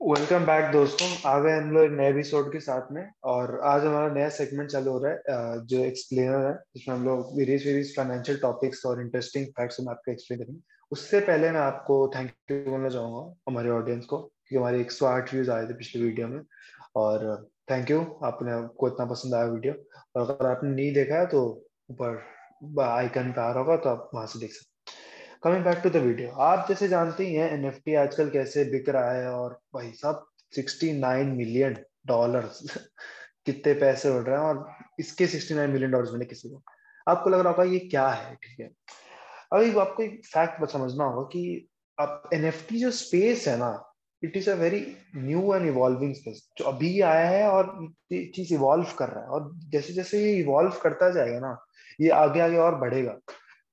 Welcome back दोस्तों। आ गए हम लोग नए एपिसोड के साथ में और आज हमारा नया सेगमेंट चालू हो रहा है जो एक्सप्लेनर है, जिसमें हम लोग वेरियस वेरियस फाइनेंशियल टॉपिक्स और इंटरेस्टिंग फैक्ट्स हम आपको एक्सप्लेन करेंगे। उससे पहले मैं आपको थैंक यू बोलना चाहूँगा हमारे ऑडियंस को, क्योंकि हमारे एक सौ आठ व्यूज़ आए थे पिछले वीडियो में और थैंक यू आपने, आपको इतना पसंद आया वीडियो और अगर आपने नहीं देखा है तो ऊपर आइकन पे आ रहा होगा तो आप वहाँ से देख सकते coming back to the video आप जैसे जानते ही हैं एनएफटी आजकल कैसे बिक रहा है और भाई साहब 69 मिलियन डॉलर कितने पैसे उड़ रहे हैं और इसके 69 मिलियन डॉलर मिले किसी को। आपको लग रहा होगा ये क्या है, ठीक है? अभी आपको एक फैक्ट समझना होगा कि अब एन जो स्पेस है ना it is a very new and evolving space जो अभी आया है और चीज़ इवॉल्व कर रहा है और जैसे जैसे ये इवॉल्व करता जाएगा ना, ये आगे आगे और बढ़ेगा।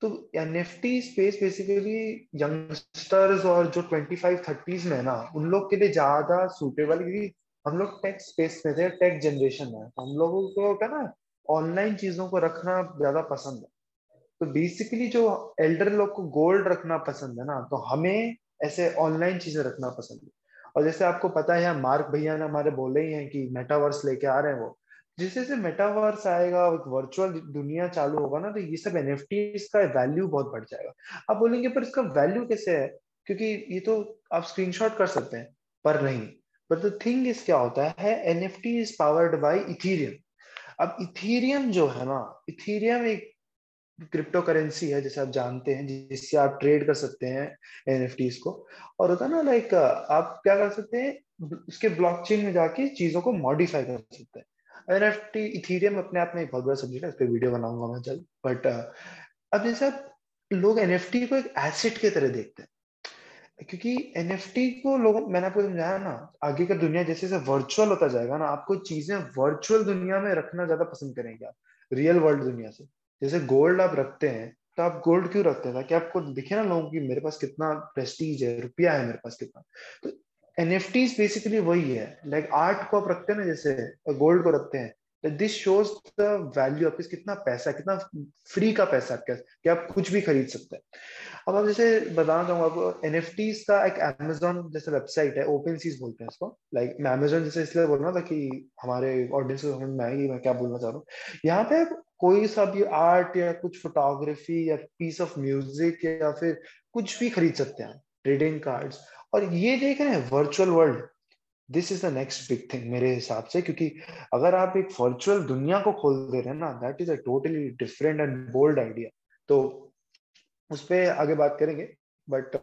तो एन स्पेस बेसिकली यंगस्टर्स और जो 25 30s में है ना, उन लोग के लिए ज़्यादा सुटेबल क्योंकि हम लोग टेक स्पेस में थे टेक जनरेशन तो हम लोगों को क्या ना ऑनलाइन चीज़ों को रखना ज़्यादा पसंद है। तो बेसिकली जो एल्डर लोग को गोल्ड रखना पसंद है ना तो हमें ऐसे ऑनलाइन चीज़ें रखना पसंद है। और जैसे आपको पता है मार्क भैया ने हमारे बोले ही हैं कि मेटावर्स लेके आ रहे हैं वो। जिससे से मेटावर्स आएगा वर्चुअल दुनिया चालू होगा ना तो ये सब एन का वैल्यू बहुत बढ़ जाएगा। आप बोलेंगे, पर इसका वैल्यू कैसे है? क्योंकि ये तो आप स्क्रीनशॉट कर सकते हैं, पर नहीं। बट द थिंग इज़ क्या होता है N F T is powered by Ethereum अब इथीरियम जो है ना इथीरियम एक क्रिप्टो करेंसी है, जैसे आप जानते हैं, जिससे आप ट्रेड कर सकते हैं एन को। और होता है ना लाइक आप क्या कर सकते हैं, उसके ब्लॉकचेन में जाके चीज़ों को मॉडिफाई कर सकते हैं। एनएफटी इथेरियम अपने आप में एक बहुत बड़ा सब्जेक्ट है इस पर वीडियो बनाऊँगा मैं जल्द। बट uh, अब जैसे लोग एनएफटी को एक एसेट की तरह देखते हैं क्योंकि एनएफटी को लोग मैंने आपको समझाया ना आगे का दुनिया जैसे जैसे वर्चुअल होता जाएगा ना आपको चीज़ें वर्चुअल दुनिया में रखना ज़्यादा पसंद करेंगे आप रियल वर्ल्ड दुनिया से। जैसे गोल्ड आप रखते हैं तो आप गोल्ड क्यों रखते हैं? ताकि आपको दिखे ना लोगों की मेरे पास कितना प्रेस्टीज है रुपया है मेरे पास कितना। तो एन बेसिकली वही है। लाइक आर्ट को आप रखते हैं ना जैसे गोल्ड को रखते हैं दिस शोज़ द वैल्यू आपके कितना पैसा कितना फ्री का पैसा आपके कि आप कुछ भी खरीद सकते हैं। अब आप जैसे बताना चाहूँगा आपको एन का एक अमेजोन जैसे वेबसाइट है ओपन सीज बोलते हैं इसको लाइक like, मैं अमेजोन जैसे इसलिए बोल रहा था कि हमारे ऑडियंस को समझ में आएगी मैं क्या बोलना चाह रहा हूँ। यहाँ पे कोई सा भी आर्ट या कुछ फोटोग्राफी या पीस ऑफ़ म्यूज़िक या फिर कुछ भी खरीद सकते हैं ट्रेडिंग कार्ड्स और ये देख रहे हैं virtual world this is the next big thing मेरे हिसाब से, क्योंकि अगर आप एक वर्चुअल दुनिया को खोल दे रहे हैं ना that is a totally different and bold idea तो उस पर आगे बात करेंगे बट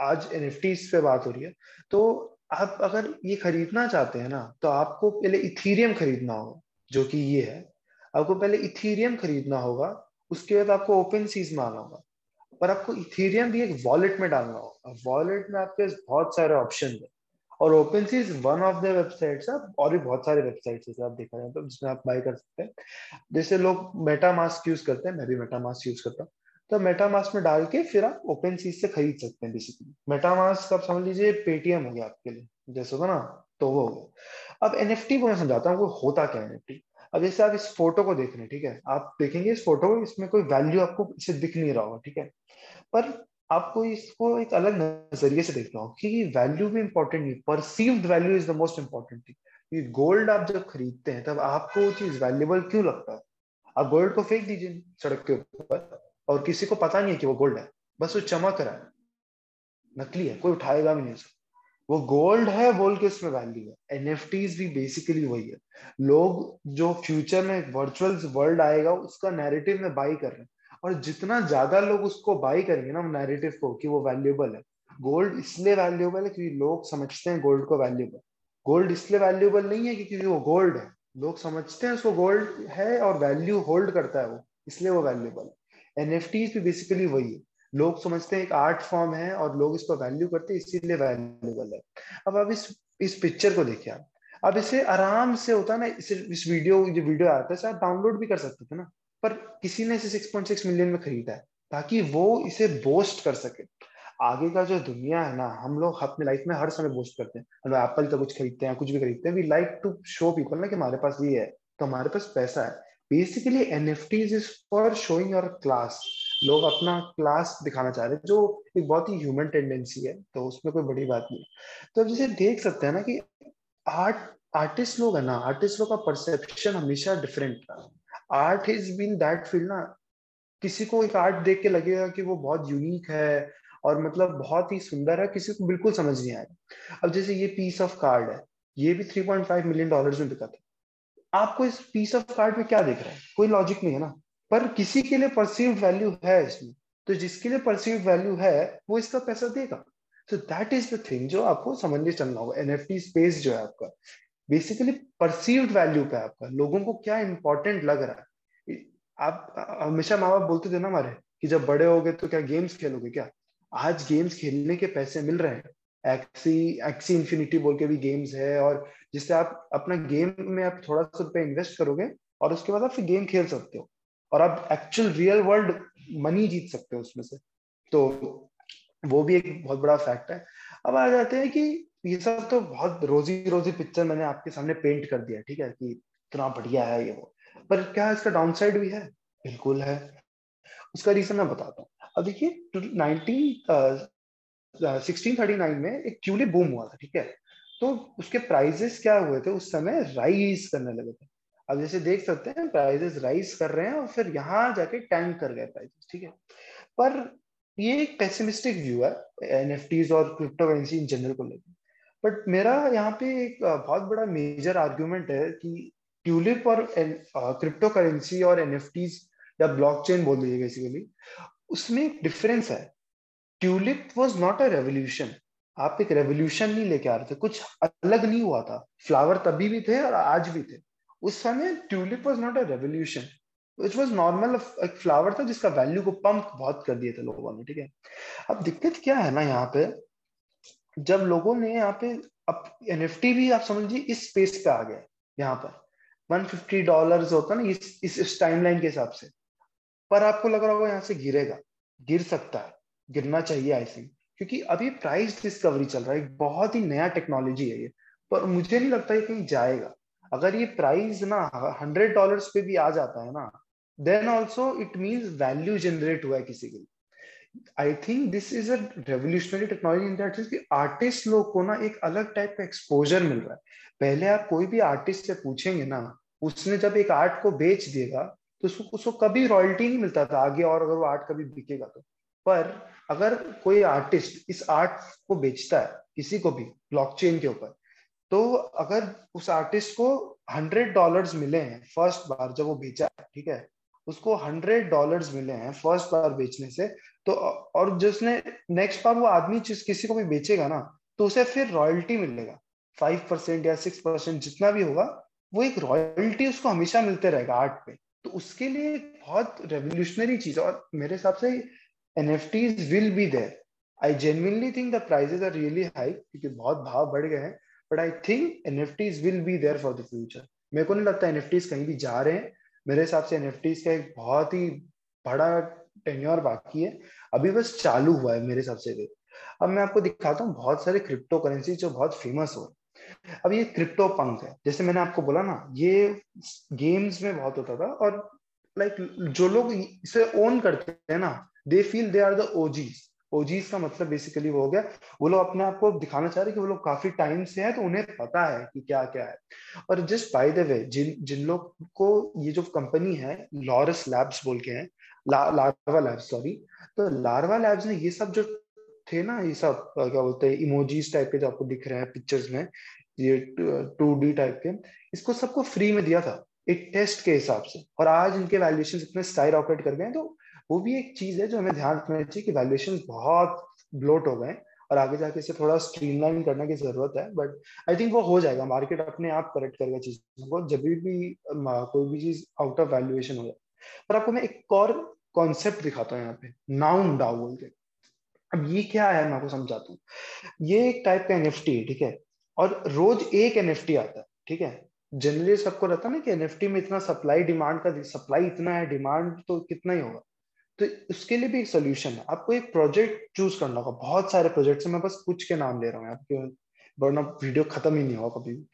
आज एन पे बात हो रही है। तो आप अगर ये खरीदना चाहते हैं ना तो आपको पहले इथीरियम खरीदना होगा, जो कि ये है। आपको पहले इथीरियम खरीदना होगा, उसके बाद आपको ओपन सीज में आना होगा। पर आपको इथेरियम भी एक वॉलेट में डालना होगा। वॉलेट में आपके बहुत सारे ऑप्शन है। और OpenSea is one of the websites और भी बहुत सारे वेबसाइट्स आप देखा जाए तो जिसमें आप बाय कर सकते हैं। जैसे लोग मेटा मास्क यूज़ करते हैं, मैं भी मेटा मास्क यूज़ करता हूँ। तो मेटा मास्क में डाल के फिर आप ओपन सीज से खरीद सकते हैं बेसिकली मेटा मास्क आप समझ लीजिए पेटीएम हो गया आपके लिए। जैसे होगा ना तो वो हो गया। अब एन एफ़ टी को मैं समझाता हूँ होता क्या एनएफटी अब जैसे आप इस फ़ोटो को देख रहे हैं, ठीक है? आप देखेंगे इस फ़ोटो को इसमें कोई वैल्यू आपको इसे दिख नहीं रहा होगा, ठीक है? पर आपको इसको एक अलग नज़रिए से देखना होगा कि वैल्यू भी इंपॉर्टेंट नहीं perceived value is the most important thing gold आप जब खरीदते हैं, तब आपको वो चीज़ वैल्यूबल क्यों लगता है? आप गोल्ड को फेंक दीजिए सड़क के ऊपर, और किसी को पता नहीं है कि वो गोल्ड है। बस वो चमक रहा है। नकली है, कोई उठाएगा भी नहीं उसे वो गोल्ड है, बोल के उसमें वैल्यू है। एन भी बेसिकली वही है। लोग जो फ्यूचर में वर्चुअल वर्ल्ड आएगा, उसका नैरेटिव में बाई कर रहे हैं। और जितना ज़्यादा लोग उसको बाई करेंगे ना नैरेटिव को, कि वो वैल्यूएबल है। गोल्ड इसलिए वैल्यूएबल है क्योंकि लोग समझते हैं गोल्ड को वैल्यूएबल गोल्ड इसलिए वैल्यूएबल नहीं है क्योंकि वो गोल्ड है। लोग समझते हैं उसको गोल्ड है और वैल्यू होल्ड करता है वो, इसलिए वो वैल्यूएबल है। एनएफटी भी बेसिकली वही है। लोग समझते हैं एक आर्ट फॉर्म है और लोग इसको वैल्यू करते हैं इसीलिए वैल्यूएबल है। अब आप इस इस पिक्चर को देखिए आप। अब इसे आराम से होता है ना इस, इस वीडियो जो वीडियो आता है आप डाउनलोड भी कर सकते थे ना पर किसी ने इसे 6.6 मिलियन में खरीदा है ताकि वो इसे बोस्ट कर सके। आगे का जो दुनिया है ना हम लोग अपने लाइफ में हर समय बोस्ट करते हैं। हम एप्पल का कुछ खरीदते हैं कुछ भी खरीदते हैं we like to show people ना कि हमारे पास ये है तो हमारे पास पैसा है। Basically N F T is for showing your class लोग अपना क्लास दिखाना चाह रहे हैं, जो एक बहुत ही ह्यूमन टेंडेंसी है तो उसमें कोई बड़ी बात नहीं। तो अब जैसे देख सकते हैं ना कि आर्ट आर्टिस्ट लोग है ना आर्टिस्ट लोग का परसेप्शन हमेशा डिफरेंट था। Art is been that field ना, किसी को एक आर्ट देख के लगेगा कि वो बहुत यूनिक है और मतलब बहुत ही सुंदर है, किसी को बिल्कुल समझ नहीं आएगा अब जैसे ये पीस ऑफ़ कार्ड है, ये भी 3.5 मिलियन डॉलर्स में बिका था। आपको इस पीस ऑफ़ कार्ड में क्या देख रहा है? कोई लॉजिक नहीं है ना। पर किसी के लिए परसीव्ड वैल्यू है इसमें तो जिसके लिए परसीव्ड वैल्यू है, वो इसका पैसा देगा। तो दैट इज़ द थिंग जो आपको समझने चलना होगा। एनएफटी स्पेस जो है आपका बेसिकली परसीव्ड वैल्यू पे आपका। लोगों को क्या इंपॉर्टेंट लग रहा है? आप, हमेशा माँ बाप बोलते थे ना हमारे, कि जब बड़े हो गए तो क्या गेम्स खेलोगे क्या? आज गेम्स खेलने के पैसे मिल रहे हैं। एक्सी एक्सी इन्फिनिटी बोल के भी गेम्स है, और जिससे आप अपना गेम में आप थोड़ा सा रुपये इन्वेस्ट करोगे, और उसके बाद आप फिर गेम खेल सकते हो। और आप एक्चुअल रियल वर्ल्ड मनी जीत सकते हो उसमें से। तो वो भी एक बहुत बड़ा फैक्ट है। अब आ जाते हैं कि ये सब तो बहुत रोजी रोजी पिक्चर मैंने आपके सामने पेंट कर दिया, ठीक है, कि इतना बढ़िया है ये वो। पर क्या इसका डाउन साइड भी है? बिल्कुल है। उसका रीजन मैं बताता हूँ। अब देखिए नाइनटीन सिक्सटीन थर्टी नाइन में एक ट्यूलिप बूम हुआ था, ठीक है। तो उसके प्राइजेस क्या हुए थे? उस समय राइज करने लगे थे। अब जैसे देख सकते हैं प्राइजेस राइज कर रहे हैं और फिर यहाँ जाके टैंक कर गए प्राइजेस ठीक है? पर ये एक पेसिमिस्टिक व्यू है एन और क्रिप्टो करेंसी इन जनरल को लेकर बट मेरा यहाँ पे एक बहुत बड़ा मेजर आर्ग्यूमेंट है कि ट्यूलिप और क्रिप्टो करेंसी और एन या ब्लॉकचेन बोल दीजिए बेसिकली उसमें एक डिफरेंस है। Tulip was not a revolution आप एक रेवोल्यूशन नहीं लेके आ रहे थे, कुछ अलग नहीं हुआ था। फ्लावर तभी भी थे और आज भी थे। उस समय tulip was not a revolution it was normal एक फ्लावर था जिसका वैल्यू को पंप बहुत कर दिए थे लोगों ने ठीक है? अब दिक्कत क्या है ना यहाँ पे? जब लोगों ने यहाँ पे अब एनएफटी भी आप समझिए इस स्पेस पे आ गया यहाँ पर। 150 डॉलर होता ना इस, इस टाइमलाइन के हिसाब से। पर आपको लग रहा होगा यहाँ से गिरेगा गिर सकता है गिरना चाहिए आई थिंक क्योंकि अभी प्राइस डिस्कवरी चल रहा है बहुत ही नया टेक्नोलॉजी है ये। पर मुझे नहीं लगता ये कहीं जाएगा। अगर ये प्राइस ना हंड्रेड डॉलर पे भी आ जाता है ना then also it mean value generate हुआ है किसी के लिए। I think this is a revolutionary technology in that कि आर्टिस्ट लोग को ना एक अलग टाइप का एक्सपोजर मिल रहा है। पहले आप कोई भी आर्टिस्ट से पूछेंगे ना, उसने जब एक आर्ट को बेच देगा तो उसको उसको कभी रॉयल्टी नहीं मिलता था आगे और अगर वो आर्ट कभी बिकेगा तो। पर अगर कोई आर्टिस्ट इस आर्ट को बेचता है, किसी को भी ब्लॉकचेन के ऊपर तो अगर उस आर्टिस्ट को हंड्रेड डॉलर्स मिले हैं फ़र्स्ट बार जब वो बेचा ठीक है, उसको हंड्रेड डॉलर्स मिले हैं फ़र्स्ट बार बेचने से तो और जिसने नेक्स्ट बार वो आदमी किसी को भी बेचेगा ना तो उसे फिर रॉयल्टी मिलेगा। फाइव परसेंट या सिक्स परसेंट जितना भी होगा, वो एक रॉयल्टी उसको हमेशा मिलते रहेगा आर्ट पे। तो उसके लिए बहुत रेवोल्यूशनरी चीज़ और मेरे हिसाब से N F Ts will be there I genuinely think the prices are really high क्योंकि बहुत भाव बढ़ गए हैं। But I think N F Ts will be there for the future मेरे को नहीं लगता एन एफ़ टीज कहीं भी जा रहे हैं। मेरे हिसाब से एन का एक बहुत ही बड़ा टेन्योर बाकी है। अभी बस चालू हुआ है मेरे हिसाब से अब मैं आपको दिखाता हूँ बहुत सारे क्रिप्टो करेंसी जो बहुत फ़ेमस हो। अब ये क्रिप्टो पंक है। जैसे मैंने आपको बोला ना, ये गेम्स में बहुत होता था और लाइक जो लोग इसे ओन करते हैं ना they feel they are the OGs OGs का मतलब बेसिकली वो हो गया। वो लोग अपने आप को दिखाना चाह रहे कि वो लोग काफ़ी टाइम से है तो उन्हें पता है कि क्या क्या है। और जस्ट बाय द वे जिन जिन लोग को ये जो कंपनी है लॉरस लैब्स बोल के हैं ला, लार्वा लैब्स सॉरी तो लार्वा लैब्स ने ये सब जो थे ना ये सब क्या बोलते हैं इमोजीज टाइप के जो आपको दिख रहे हैं पिक्चर्स में ये टू डी टाइप के इसको सबको फ्री में दिया था एक टेस्ट के हिसाब से। और आज इनके वैल्यूएशन इतने स्काई रॉकेट कर गए तो वो भी एक चीज़ है जो हमें ध्यान रखना चाहिए कि वैल्यूएशन बहुत ब्लोट हो गए और आगे जाके इसे थोड़ा स्ट्रीमलाइन करने की ज़रूरत है बट आई थिंक वो हो जाएगा। मार्केट अपने आप करेक्ट करेगा चीज़ों को, जब भी कोई भी चीज़ आउट ऑफ़ वैल्यूएशन हो जाए। पर आपको मैं एक और कॉन्सेप्ट दिखाता हूँ यहाँ पे नाउन डाउ बोल के। अब ये क्या है, मैं आपको समझाता हूँ। ये एक टाइप का एनएफटी है, ठीक है? और रोज एक एनएफटी आता है, ठीक है? जनरली सबको रहता है ना कि एनएफटी में इतना सप्लाई डिमांड का सप्लाई इतना है डिमांड तो कितना ही होगा। तो उसके लिए भी एक सोल्यूशन है। आपको एक प्रोजेक्ट चूज़ करना होगा। बहुत सारे प्रोजेक्ट मैं बस कुछ के नाम ले रहा हूँ आपके वरना वीडियो खत्म ही नहीं होगा कभी। भी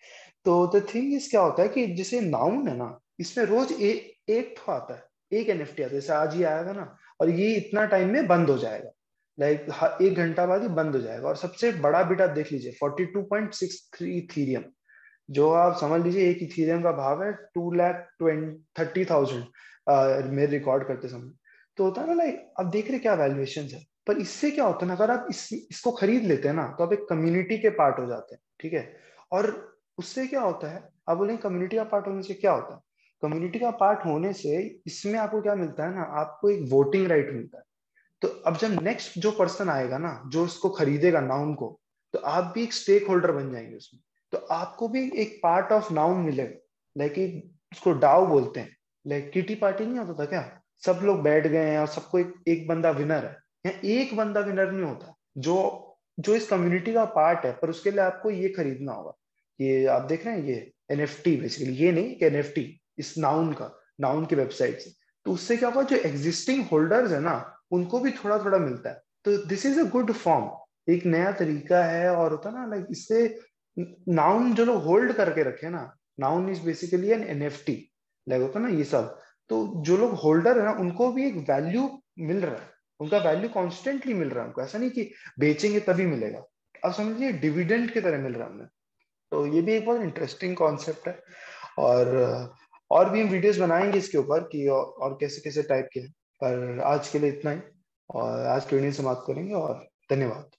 तो द थिंग इज़ क्या होता है कि जैसे नाउन है ना इसमें रोज ए, एक तो आता है। एक एनएफटी आता है। जैसे आज ही था ना और ये इतना टाइम में बंद हो जाएगा। लाइक like, एक घंटा बाद ही बंद हो जाएगा। और सबसे बड़ा बिट देख लीजिए 42.63 इथीरियम जो आप समझ लीजिए एक इथीरियम का भाव है टू लैख थर्टी थाउज़ेंड मेरे रिकॉर्ड करते समय। तो होता है ना लाइक अब देख रहे क्या वैल्यूएशन है। पर इससे क्या होता है ना, अगर आप इस, इसको खरीद लेते हैं ना तो आप एक कम्युनिटी के पार्ट हो जाते हैं, ठीक है? और उससे क्या होता है, आप बोले कम्युनिटी का पार्ट होने से क्या होता है? कम्युनिटी का पार्ट होने से इसमें आपको क्या मिलता है ना, आपको एक वोटिंग राइट मिलता है। तो अब जब नेक्स्ट जो पर्सन आएगा ना, जो उसको खरीदेगा नाउन को तो आप भी एक स्टेक होल्डर बन जाएँगे उसमें। तो आपको भी एक पार्ट ऑफ़ नाउन मिलेगा। लाइक उसको डाउ बोलते हैं। लाइक किटी पार्टी नहीं होता था क्या? सब लोग बैठ गए हैं और सबको एक, एक बंदा विनर है। या एक बंदा विनर नहीं होता जो जो इस कम्युनिटी का पार्ट है पर उसके लिए आपको ये खरीदना होगा। ये आप देख रहे हैं ये एन बेसिकली ये नहीं कि एनएफटी इस नाउन का नाउन की वेबसाइट से। तो उससे क्या होगा जो एग्जिस्टिंग होल्डर्स है ना उनको भी थोड़ा थोड़ा मिलता है। तो this is a good form एक नया तरीका है और होता ना लाइक इससे नाउन जो लोग होल्ड करके रखे ना Nouns is basically N N F T like होता ना ये सब। तो जो लोग होल्डर है ना, उनको भी एक वैल्यू मिल रहा है। उनका वैल्यू कॉन्स्टेंटली मिल रहा है उनको। ऐसा नहीं कि बेचेंगे तभी मिलेगा। अब समझिए डिविडेंड की तरह मिल रहा है हमें तो ये भी एक बहुत इंटरेस्टिंग कॉन्सेप्ट है। और और भी हम वीडियोस बनाएँगे इसके ऊपर कि और कैसे कैसे टाइप के पर आज के लिए इतना ही। और आज के वीडियो समाप्त करेंगे और धन्यवाद।